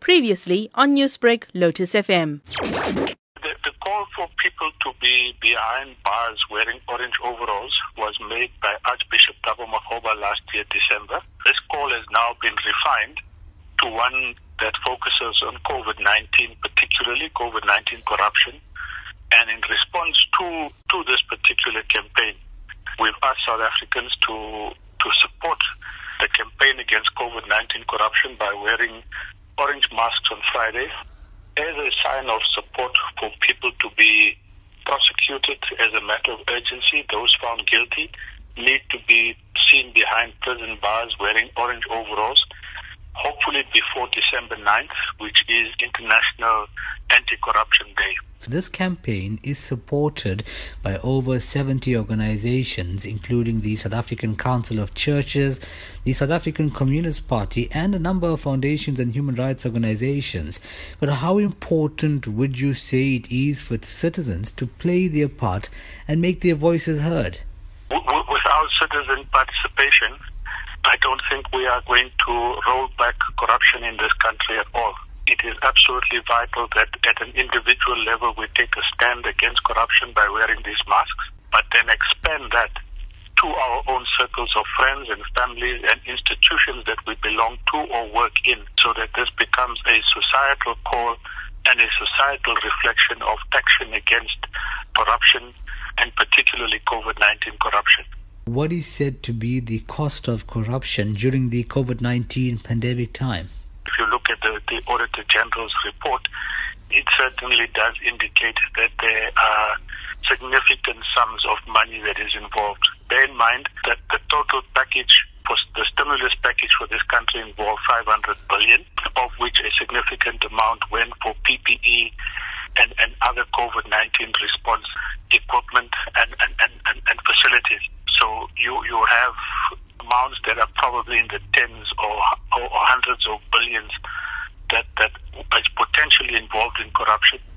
Previously on Newsbreak, Lotus FM. The, the call for people to be behind bars wearing orange overalls was made by Archbishop Thabo Makgoba last year, December. This call has now been refined to one that focuses on COVID-19, particularly COVID-19 corruption. And in response to, to this particular campaign, we've asked South Africans to, to support the campaign against COVID-19 corruption by wearing orange masks on Friday as a sign of support for people to be prosecuted as a matter of urgency. Those found guilty need to be seen behind prison bars wearing orange overalls hopefully before December 9th, which is International Anti-Corruption Day. This campaign is supported by over 70 organizations, including the South African Council of Churches, the South African Communist Party, and a number of foundations and human rights organizations. But how important would you say it is for citizens to play their part and make their voices heard? Without citizen participation, I don't think we are going to roll back corruption in this country at all. It is absolutely vital that at an individual level we take a stand against corruption by wearing these masks, but then expand that to our own circles of friends and families and institutions that we belong to or work in so that this becomes a societal call and a societal reflection of action against corruption and particularly COVID-19 corruption what is said to be the cost of corruption during the COVID 19 pandemic time? If you look at the, Auditor General's report, it certainly does indicate that there are significant sums of money that is involved. Bear in mind that the total package for the stimulus package for this country involved 500 billion, of which a significant amount went for PPE and, and other COVID-19 response equipment and, and, and, and facilities. So you you have amounts that are probably in the tens or, or, or hundreds of billions involved in corruption.